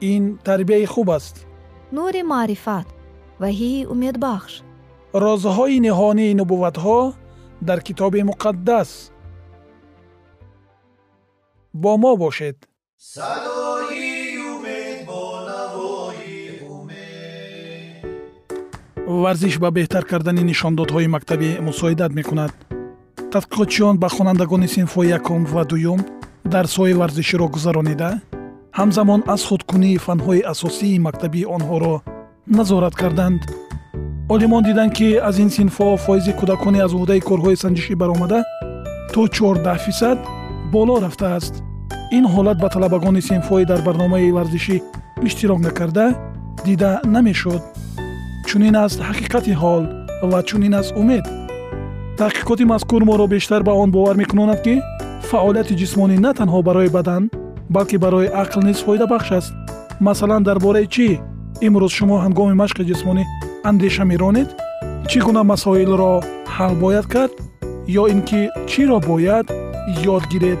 ин тарбияи хуб аст. Нури маърифат ваҳии умедбахш. Розҳои ниҳонии нубувватҳо дар китоби муқаддас. Бо мо бошед. Садои умед бо навои умед. Варзиш ба беҳтар кардани нишондодҳои мактабӣ мусоидат мекунад. Тадқиқотчиён ба хонандагони синфҳои якум ва дуюм дарсҳои варзиширо гузаронида ҳамзамон аз худкунии фанҳои асосии мактабии онҳоро назорат карданд. Олимон диданд ки аз ин синфҳо фоизи кӯдакони аз уҳдаи корҳои санҷишӣ баромада то 14 фисад боло рафтааст. Ин ҳолат ба талабагони синфҳои дар барномаи варзишӣ иштирок накарда дида намешуд. Чунин аст ҳақиқати ҳол ва чунин аст умед. Таҳқиқоти мазкур моро бештар ба он бовар мекунонад ки фаъолияти ҷисмонӣ на танҳо барои бадан балки барои ақл низ фоидабахш аст. Масалан дар бораи чӣ? Имрӯз шумо ҳангоми машқи ҷисмонӣ андеша меронед чӣ гуна масоилро ҳал бояд кард? Ё ин ки чиро бояд ёд гиред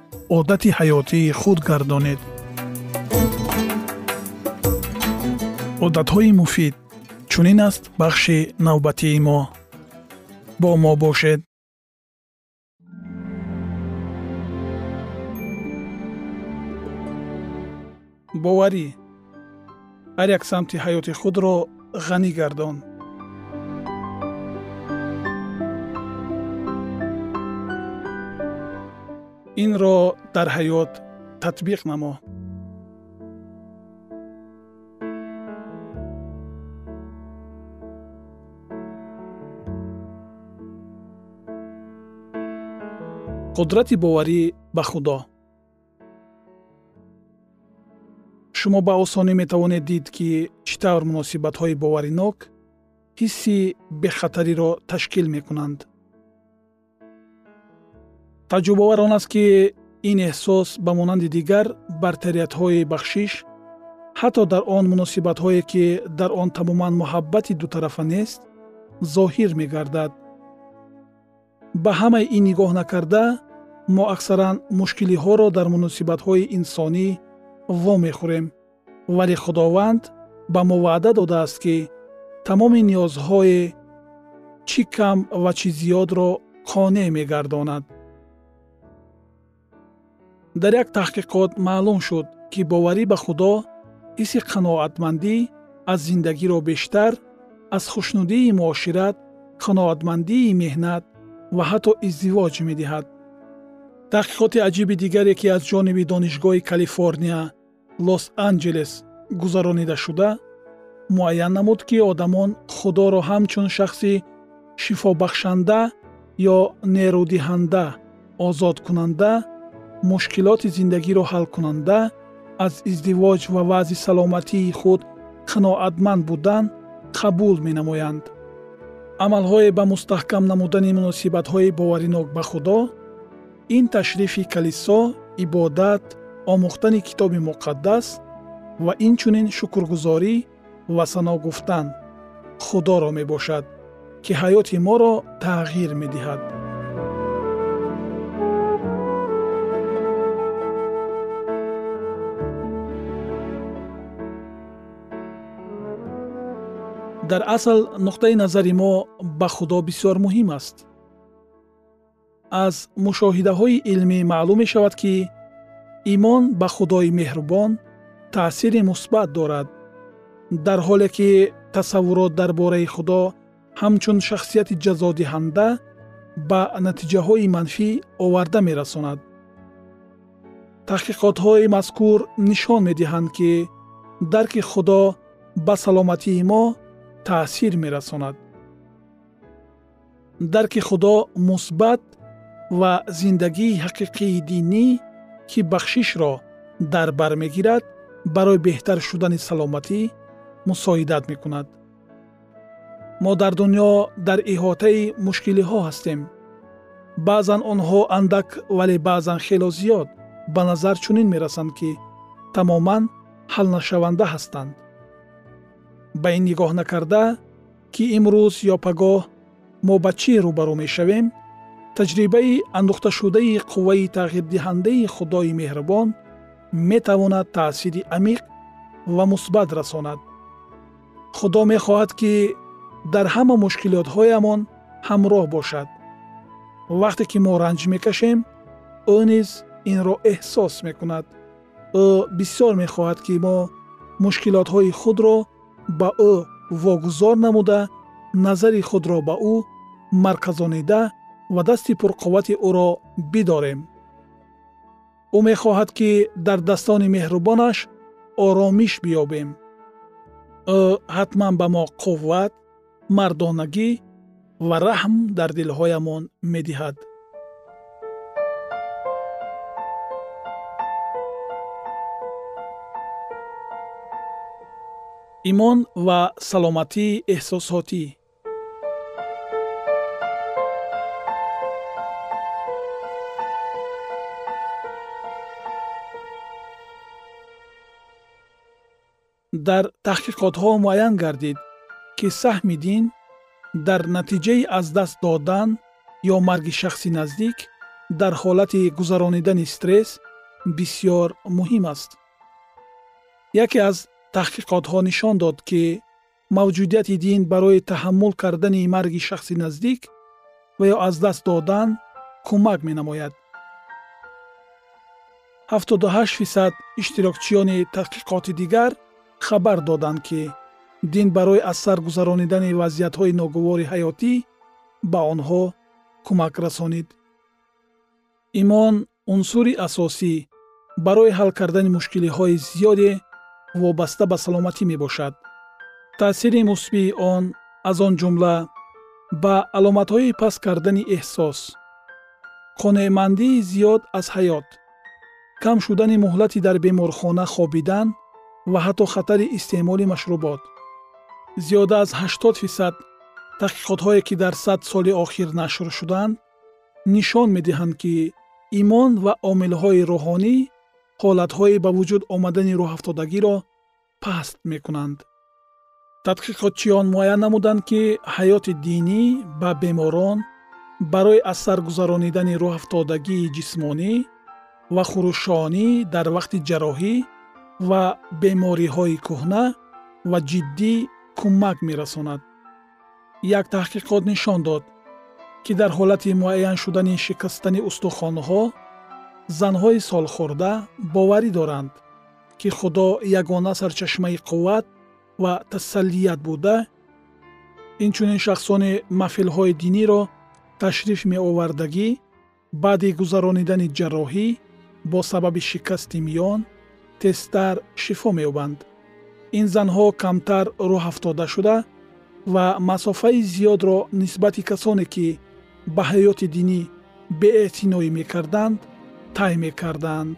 одати ҳаётии худ гардонед. Одатҳои муфид чунин аст бахши навбатии мо. Бо мо бошед. Боварӣ ҳар як самти ҳаёти худро ғанӣ гардон инро дар ҳаёт татбиқ намо. Қудрати боварӣ ба худо. Шумо ба осонӣ метавонед дид ки чӣ тавр муносибатҳои боваринок ҳисси бехатариро ташкил мекунанд таҷрубавар он аст ки ин эҳсос ба монанди дигар бартариятҳои бахшиш ҳатто дар он муносибатҳое ки дар он тамоман муҳаббати дутарафа нест зоҳир мегардад. Ба ҳамаи ин нигоҳ накарда мо аксаран мушкилиҳоро дар муносибатҳои инсонӣ вомехӯрем вале худованд ба мо ваъда додааст ки тамоми ниёзҳое чӣ кам ва чӣ зиёдро қонеъ мегардонад дар як таҳқиқот маълум шуд ки боварӣ ба худо ҳисси қаноатмандӣ аз зиндагиро бештар аз хушнудии муошират қаноатмандии меҳнат ва ҳатто издивоҷ медиҳад. Таҳқиқоти аҷиби дигаре ки аз ҷониби донишгоҳи калифорния лос анҷелес гузаронида шуда муайян намуд ки одамон худоро ҳамчун шахси шифобахшанда ё нерӯдиҳанда озодкунанда мушкилоти зиндагиро ҳал кунанда аз издивоҷ ва вазъи саломатии худ қаноатманд будан қабул менамоянд. Амалҳое ба мустаҳкам намудани муносибатҳои боваринок ба худо ин ташрифи калисо ибодат омӯхтани китоби муқаддас ва инчунин шукргузорӣ ва сано гуфтан худоро мебошад ки ҳаёти моро тағйир медиҳад дар асл нуқтаи назари мо ба худо бисёр муҳим аст. Аз мушоҳидаҳои илмӣ маълум мешавад ки имон ба худои меҳрубон таъсири мусбат дорад дар ҳоле ки тасаввурот дар бораи худо ҳамчун шахсияти ҷазодиҳанда ба натиҷаҳои манфӣ оварда мерасонад. Таҳқиқотҳои мазкур нишон медиҳанд ки дарки худо ба саломатии мо таъсир мерасонад. Дарки худо мусбат ва зиндагии ҳақиқии динӣ ки бахшишро дар бар мегирад барои беҳтар шудани саломатӣ мусоидат мекунад. Мо дар дунё дар иҳотаи мушкилиҳо ҳастем. Баъзан онҳо андак вале баъзан хело зиёд ба назар чунин мерасанд ки тамоман ҳалнашаванда ҳастанд ба ин нигоҳ накарда ки имрӯз ё пагоҳ мо ба чӣ рӯбарӯ мешавем? Таҷрибаи андӯхташудаи қувваи тағйирдиҳандаи худои меҳрубон метавонад таъсири амиқ ва мусбат расонад. Худо мехоҳад ки дар ҳама мушкилотҳоямон ҳамроҳ бошад. Вақте ки мо ранҷ мекашем ӯ низ инро эҳсос мекунад. Ӯ бисёр мехоҳад ки мо мушкилотҳои худро ба ӯ вогузор намуда назари худро ба ӯ марказонида ва дасти пурқуввати ӯро бидорем. Ӯ мехоҳад ки дар daстони меҳрубонаш оромиш биёбем. Ӯ ҳатман ба мо қувват мардонагӣ ва раҳм дар дилҳоямон медиҳад имон ва саломатии эҳсосотӣ. Дар таҳқиқотҳо муайян гардид ки саҳми дин дар натиҷаи аз даст додан ё марги шахси наздик дар ҳолати гузаронидани стресс бисьёр муҳим аст. Яке аз таҳқиқотҳо нишон дод ки мавҷудияти дин барои таҳаммул кардани марги шахси наздик ва ё аз даст додан кӯмак менамояд. 78 фисад иштирокчиёни таҳқиқоти дигар хабар доданд ки дин барои аз сар гузаронидани вазъиятҳои ногувори ҳаётӣ ба онҳо кӯмак расонид. Имон унсури асосӣ барои ҳал кардани мушкилиҳои зиёде вобаста ба саломатӣ мебошад. Таъсири мусбии он аз он ҷумла ба аломатҳои паст кардани эҳсос. Қонеъмандии зиёд аз ҳаёт. Кам шудани муҳлати дар беморхона хобидан ва ҳатто хатари истеъмоли машрубот. Зиёда аз 80 фисад таҳқиқотҳое ки дар сад соли охир нашр шуданд нишон медиҳанд ки имон ва омилҳои рӯҳонӣ ҳолатҳои ба вуҷуд омадани рӯҳафтодагиро паст мекунанд. Тадқиқотчиён муайян намуданд ки ҳаёти динӣ ба беморон барои аз сар гузаронидани рӯҳафтодагии ҷисмонӣ ва хурушонӣ дар вақти ҷарроҳӣ ва бемориҳои кӯҳна ва ҷиддӣ кӯмак мерасонад. Як таҳқиқот нишон дод ки дар ҳолати муайян шудани шикастани устухонҳо занҳои солхӯрда боварӣ доранд ки худо ягона сарчашмаи қувват ва тасаллият буда инчунин шахсони маҳфилҳои диниро ташриф меовардагӣ баъди гузаронидани ҷарроҳӣ бо сабаби шикасти миён тезтар шифо меёбанд. Ин занҳо камтар рӯҳафтода шуда ва масофаи зиёдро нисбати касоне ки ба ҳаёти динӣ беэътиноӣ мекарданд тай мекарданд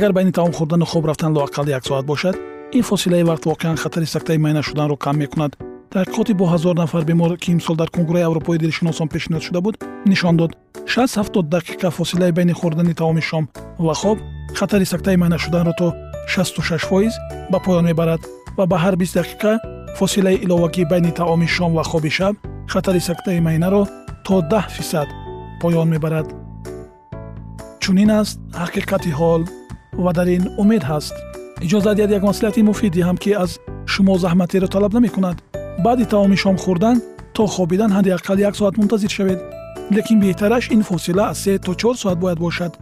агар байни таом хӯрдану хоб рафтан лоақал як соат бошад ин фосилаи вақт воқеан хатари сактаи майна шуданро кам мекунад. Таҳқиқоти бо ҳазор нафар бемор ки имсол дар конгурраи аврупои дилшиносон пешниҳод шуда буд нишон дод. 670 дақиқа фосилаи байни хӯрдани таоми шом ва хоб хатари сактаи майна шуданро то 66 фоиз ба поён мебарад ва ба ҳар 20 дақиқа фосилаи иловагӣ байни таоми шом ва хоби шаб хатари сактаи майнаро то 10 фисад поён мебарад. Чунин аст ҳақиқати ҳол ва дар ин умед ҳаст. Иҷозат диҳад як маслиҳати муфид диҳам ки аз шумо заҳматеро талаб намекунад. Баъди таоми шом хӯрдан то хобидан ҳадди ақал як соат мунтазир шавед. Лекин беҳтараш ин фосила аз се то чор соат бояд бошад.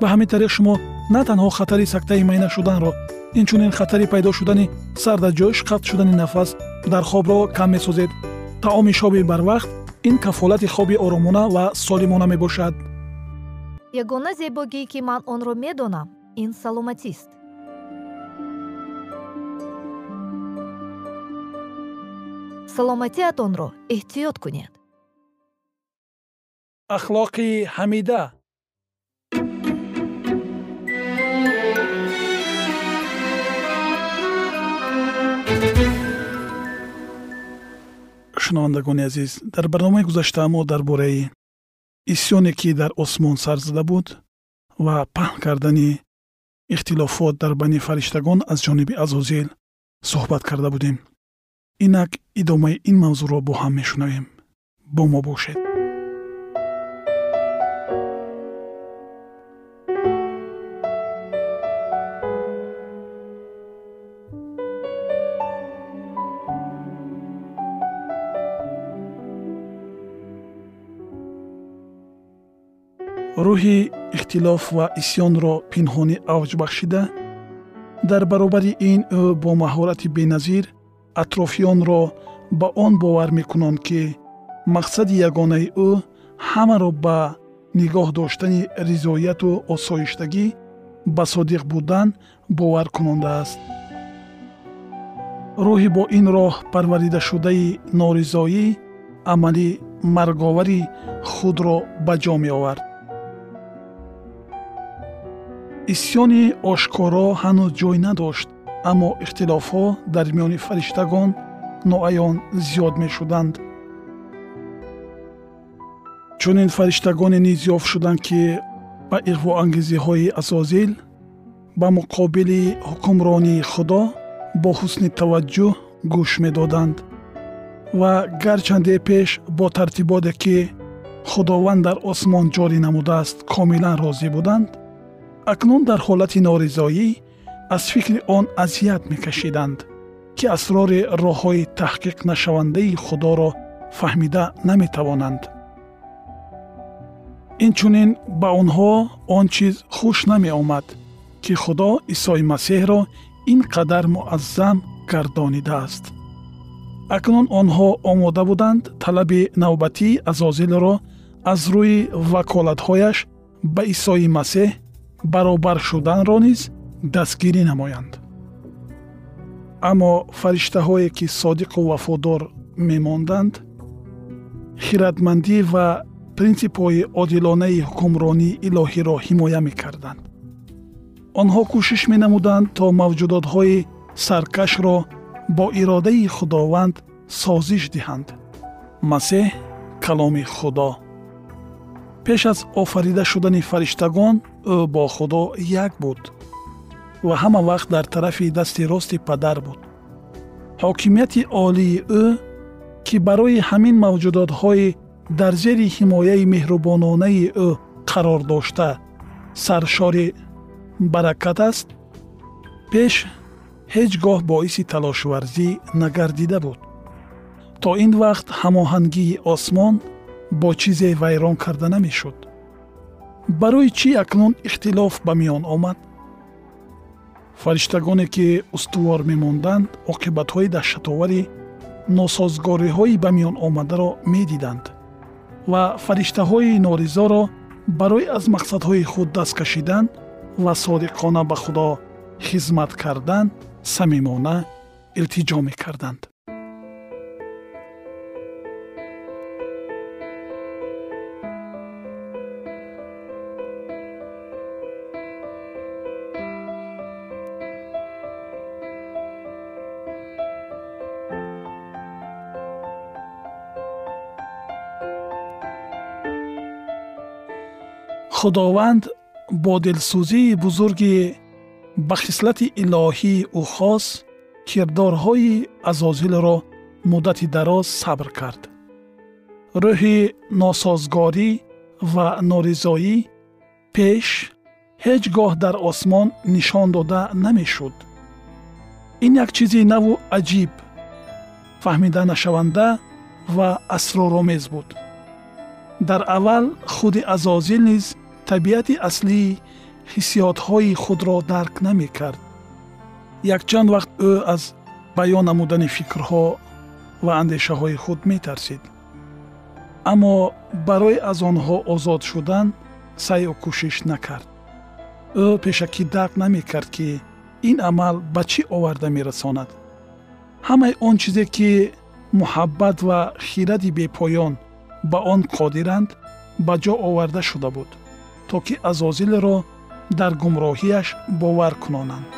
Ба ҳамин тариқ шумо на танҳо хатари сактаи майна шуданро инчунин хатари пайдо шудани сардаҷӯш қатъ шудани нафас дар хобро кам месозед. Таоми шоби барвақт ин кафолати хоби оромона ва солимона мебошад. Ягона зебогӣ ки ман онро медонам ин саломатист. Саломатиатонро эҳтиёт кунед. Ахлоқи ҳамида. Шунавандагони азиз дар барномаи гузашта мо дар бораи исьёне ки дар осмон сар зада буд ва паҳн кардани ихтилофот дар байни фариштагон аз ҷониби азозил суҳбат карда будем инак идомаи ин мавзӯъро бо ҳам мешунавем бо мо бошед рӯҳи ихтилоф ва исьёнро пинҳонӣ авҷ бахшида дар баробари ин ӯ бо маҳорати беназир атрофиёнро ба он бовар мекунанд ки мақсади ягонаи ӯ ҳамаро ба нигоҳ доштани ризояту осоиштагӣ ба содиқ будан бовар кунондааст рӯҳи бо ин роҳ парваридашудаи норизоӣ амали марговари худро ба ҷо меовард исьёни ошкоро ҳанӯз ҷой надошт аммо ихтилофҳо дар миёни фариштагон ноаён зиёд мешуданд. Чунин фариштагоне низ ёфт шуданд ки ба иғвоангезиҳои азозил ба муқобили ҳукмронии худо бо ҳусни таваҷҷӯҳ гӯш медоданд ва гарчанде пеш бо тартиботе ки худованд дар осмон ҷорӣ намудааст комилан розӣ буданд акнун дар ҳолати норизоӣ аз фикри он азият мекашиданд ки асрори роҳҳои таҳқиқнашавандаи худоро фаҳмида наметавонанд. Инчунин ба онҳо он чиз хуш намеомад ки худо исои масеҳро ин қадар муаззам гардонидааст акнун онҳо омода буданд талаби навбатии азозилро аз рӯи ваколатҳояш ба исои масеҳ баробар шуданро низ дастгирӣ намоянд. Аммо фариштаҳое ки содиқу вафодор мемонданд хиратмандӣ ва принсипҳои одилонаи ҳукмронии илоҳиро ҳимоя мекарданд. Онҳо кӯшиш менамуданд то мавҷудотҳои саркашро бо иродаи худованд созиш диҳанд. Масеҳ каломи худо. Пеш аз офарида шудани фариштагон ӯ бо худо як буд ва ҳама вақт дар тарафи дасти рости падар буд. Ҳокимияти олии ӯ ки барои ҳамин мавҷудотҳои дар зери ҳимояи меҳрубононаи ӯ қарор дошта саршори баракат аст пеш ҳеҷ гоҳ боиси талошварзӣ нагардида буд. То ин вақт ҳамоҳангии осмон бо чизе вайрон карда намешуд барои чӣ акнун ихтилоф ба миён омад? Фариштагоне ки устувор мемонданд оқибатҳои даҳшатовари носозгориҳои ба миён омадаро медиданд ва фариштаҳои норизоро барои аз мақсадҳои худ даст кашидан ва содиқона ба худо хизмат кардан самимона илтиҷо мекарданд худованд бо дилсӯзии бузурги ба хислати илоҳии ӯ хос кирдорҳои азозилро муддати дароз сабр кард. Рӯҳи носозгорӣ ва норизоӣ пеш ҳеҷ гоҳ дар осмон нишон дода намешуд. Ин як чизи наву аҷиб фаҳмиданашаванда ва асроромез буд. Дар аввал худи азозил низ табиати аслии ҳиссиётҳои худро дарк намекард. Якчанд вақт ӯ аз баён намудани фикрҳо ва андешаҳои худ метарсид. Аммо барои аз онҳо озод шудан сайю кӯшиш накард. Ӯ пешакӣ дарк намекард ки ин амал ба чӣ оварда мерасонад? Ҳамаи он чизе ки муҳаббат ва хиради бепоён ба он қодиранд ба ҷо оварда шуда буд то ки азозилро дар гумроҳияш бовар кунонанд.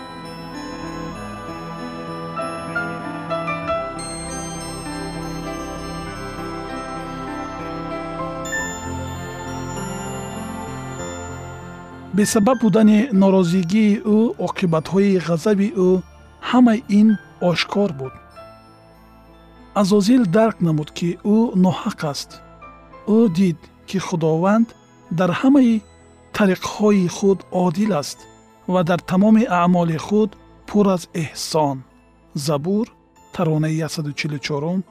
Бесабаб будани норозигии ӯ оқибатҳои ғазаби ӯ ҳамаи ин ошкор буд. Азозил дарк намуд ки ӯ ноҳақ аст. Ӯ дид ки худованд дар ҳамаи тариқҳои худ одил аст ва дар тамоми аъмоли худ пур аз эҳсон. Забур таронаи 144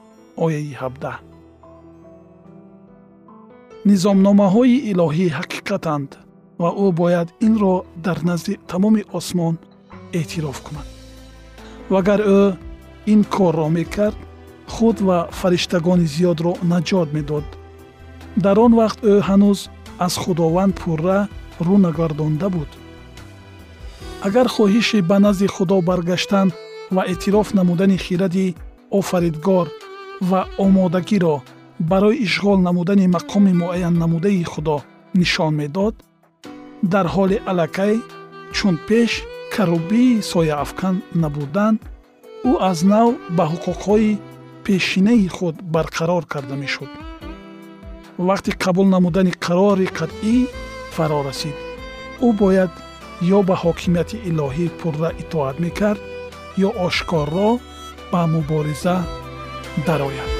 ояи 17 низомномаҳои илоҳӣ ҳақиқатанд ва ӯ бояд инро дар назди тамоми осмон эътироф кунад. Вагар ӯ ин корро мекард худ ва фариштагони зиёдро наҷот медод. Дар он вақт ӯ ҳанӯз аз худованд пурра рӯ нагардонда буд. Агар хоҳиши ба назди худо баргаштан ва эътироф намудани хиради офаридгор ва омодагиро барои ишғол намудани мақоми муайян намудаи худо нишон медод дар ҳоли аллакай чун пеш карубии сояафкан набудан ӯ аз нав ба ҳуқуқҳои пешинаи худ барқарор карда мешуд. Вақти қабул намудани қарори қатъӣ фаро расид. Ӯ бояд ё ба ҳокимияти илоҳӣ пурра итоат мекард ё ошкорро ба мубориза дарояд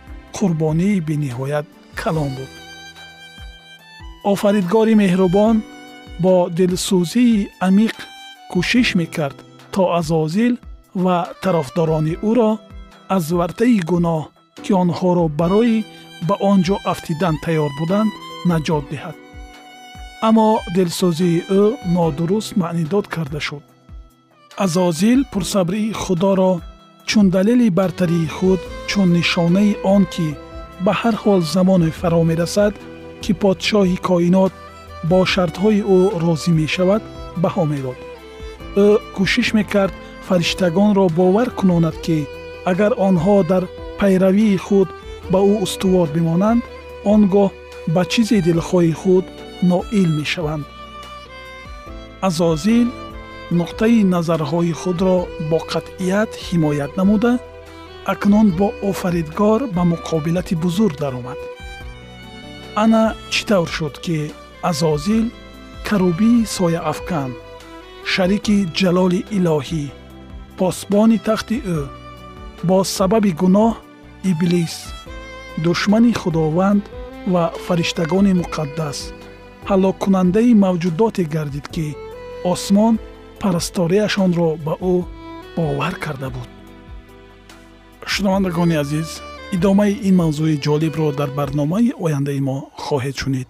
қурбонии бениҳоят калон буд офаридгори меҳрубон бо дилсӯзии амиқ кӯшиш мекард то азозил ва тарафдорони ӯро аз вартаи гуноҳ ки онҳоро барои ба он ҷо афтидан тайёр буданд наҷот диҳад. Аммо дилсӯзии ӯ нодуруст маънидод карда шуд. Азозил пурсабрии худоро чун далели бартарии худ чун нишонаи он ки ба ҳар ҳол замоне фаро мерасад ки подшоҳи коинот бо шартҳои ӯ розӣ мешавад баҳо медод ӯ кӯшиш мекард фариштагонро бовар кунонад ки агар онҳо дар пайравии худ ба ӯ устувор бимонанд он гоҳ ба чизи дилхоҳи худ ноил мешаванд. Азозил нуқтаи назарҳои худро бо қатъият ҳимоят намуда акнун бо офаридгор ба муқобилати бузург даромад. Ана чӣ тавр шуд ки азозил карубии сояафкан шарики ҷалоли илоҳӣ посбони тахти ӯ бо сабаби гуноҳ иблис душмани худованд ва фариштагони муқаддас. Ҳалоккунандаи мавҷудоте гардид ки осмон парасторияшонро ба ӯ бовар карда буд. Шунавандагони азиз идомаи ин мавзӯи ҷолибро дар барномаи ояндаи мо хоҳед шунид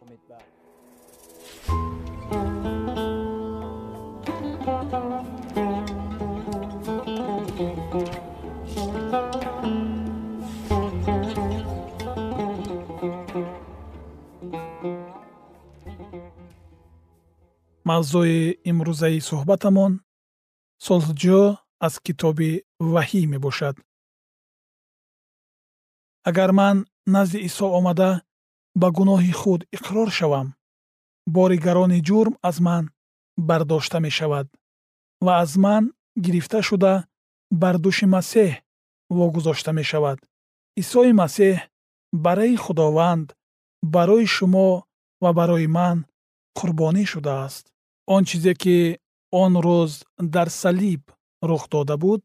Мавзӯи имрӯзаи суҳбатамон сулҳҷӯ аз китоби ваҳӣ мебошад. Агар ман назди исо омада ба гуноҳи худ иқрор шавам бори гарони ҷурм аз ман бардошта мешавад ва аз ман гирифта шуда бар дӯши масеҳ вогузошта мешавад. Исои масеҳ барои худованд барои шумо ва барои ман қурбонӣ шудааст он чизе ки он рӯз дар салиб рух дода буд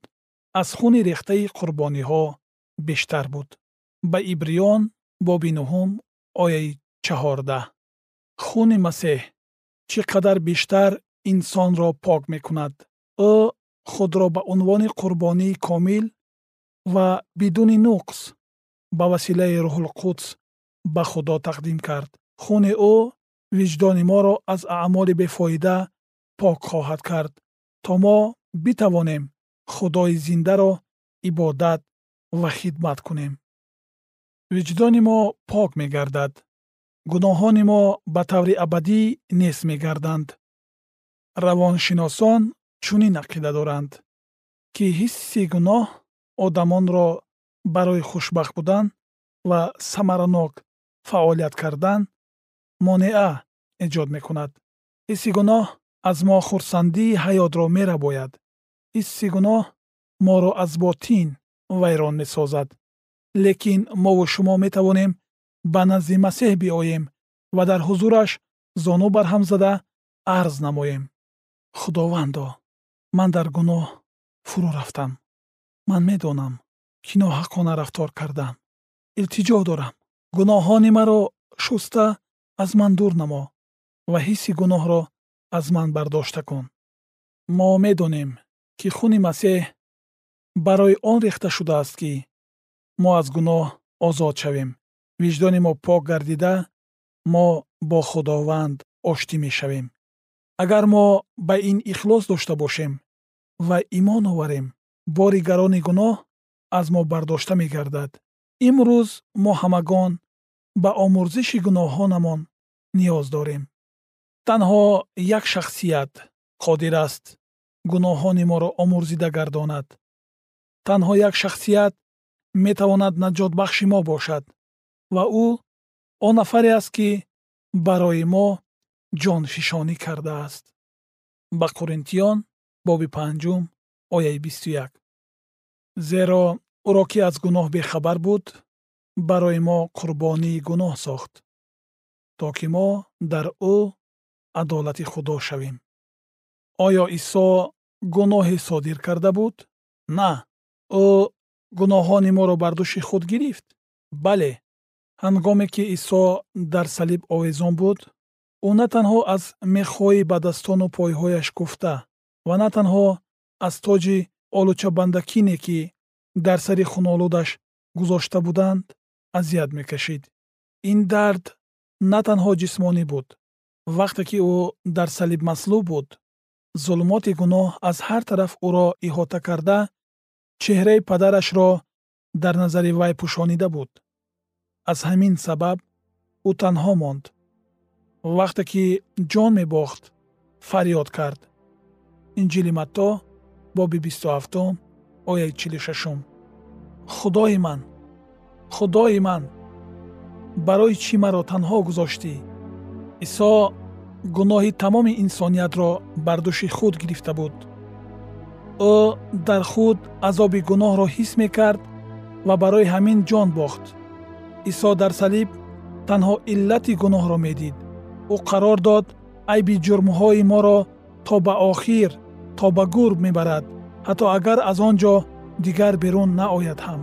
аз хуни рехтаи қурбониҳо бештар буд. Ба ибриён боби нуҳум ояи чаҳордаҳ. Хуни масеҳ чӣ қадар бештар инсонро пок мекунад? Ӯ худро ба унвони қурбонии комил ва бидуни нуқс ба василаи рӯҳулқудс ба худо тақдим кард. Хуни ӯ виҷдони моро аз аъмоли бефоида пок хоҳад кард то мо битавонем худои зиндаро ибодат ва хидмат кунем. Виҷдони мо пок мегардад гуноҳони мо ба таври абадӣ нест мегарданд. Равоншиносон чунин ақида доранд ки ҳисси гуноҳ одамонро барои хушбахт будан ва самаранок фаъолият кардан монеа эҷод мекунад. Ҳисси гуноҳ аз мо хурсандии ҳаётро мерабояд. Ҳисси гуноҳ моро аз ботин вайрон месозад. Лекин мову шумо метавонем ба назди масеҳ биоем ва дар ҳузураш зону барҳам зада арз намоем. Худовандо ман дар гуноҳ фурӯ рафтам. Ман медонам ки ноҳаққона рафтор кардам илтиҷо дорам. Гуноҳҳони маро шуста аз ман дур намо ва ҳисси гуноҳро аз ман бардошта кун. Мо медонем ки хуни масеҳ барои он рехта шудааст ки мо аз гуноҳ озод шавем. Виҷдони мо пок гардида мо бо худованд оштӣ мешавем. Агар мо ба ин ихлос дошта бошем ва имон оварем бори гарони гуноҳ аз мо бардошта мегардад. Имрӯз мо ҳамагон ба омӯрзиши гуноҳонамон ниёз дорем. Танҳо як шахсият қодир аст гуноҳони моро омӯрзида гардонад. Танҳо як шахсият метавонад наҷотбахши мо бошад ва ӯ он нафаре аст ки барои мо ҷонфишонӣ кардааст ба қуринтиён боби панҷум ояи бисту як. Зеро ӯро ки аз гуноҳ бехабар буд барои мо қурбонии гуноҳ сохт то ки мо дар ӯ адолати худо шавем. Оё исо гуноҳе содир карда буд? На ӯ гуноҳони моро бар дӯши худ гирифт. Бале ҳангоме ки исо дар салиб овезон буд ӯ на танҳо аз мехҳои ба дастону пойҳояш куфта ва на танҳо аз тоҷи олучабандакине ки дар сари хунолудаш гузошта буданд азият мекашид. Ин дард на танҳо ҷисмонӣ буд. Вақте ки ӯ дар салиб маслуб буд зулмоти гуноҳ аз ҳар тараф ӯро иҳота карда чеҳраи падарашро дар назари вай пӯшонида буд. Аз ҳамин сабаб ӯ танҳо монд. Вақте ки ҷон мебохт фарёд кард. Инҷили матто боби бисту ҳафтум ояи чилу шашум худои ман худои ман барои чӣ маро танҳо гузоштӣ? Исо гуноҳи тамоми инсониятро бар дӯши худ гирифта буд. Ӯ дар худ азоби гуноҳро ҳис мекард ва барои ҳамин ҷон бохт. Исо дар салиб танҳо иллати гуноҳро медид. Ӯ қарор дод айби ҷурмҳои моро то ба охир то ба гурб мебарад. Ҳатто агар аз он ҷо дигар берун наояд ҳам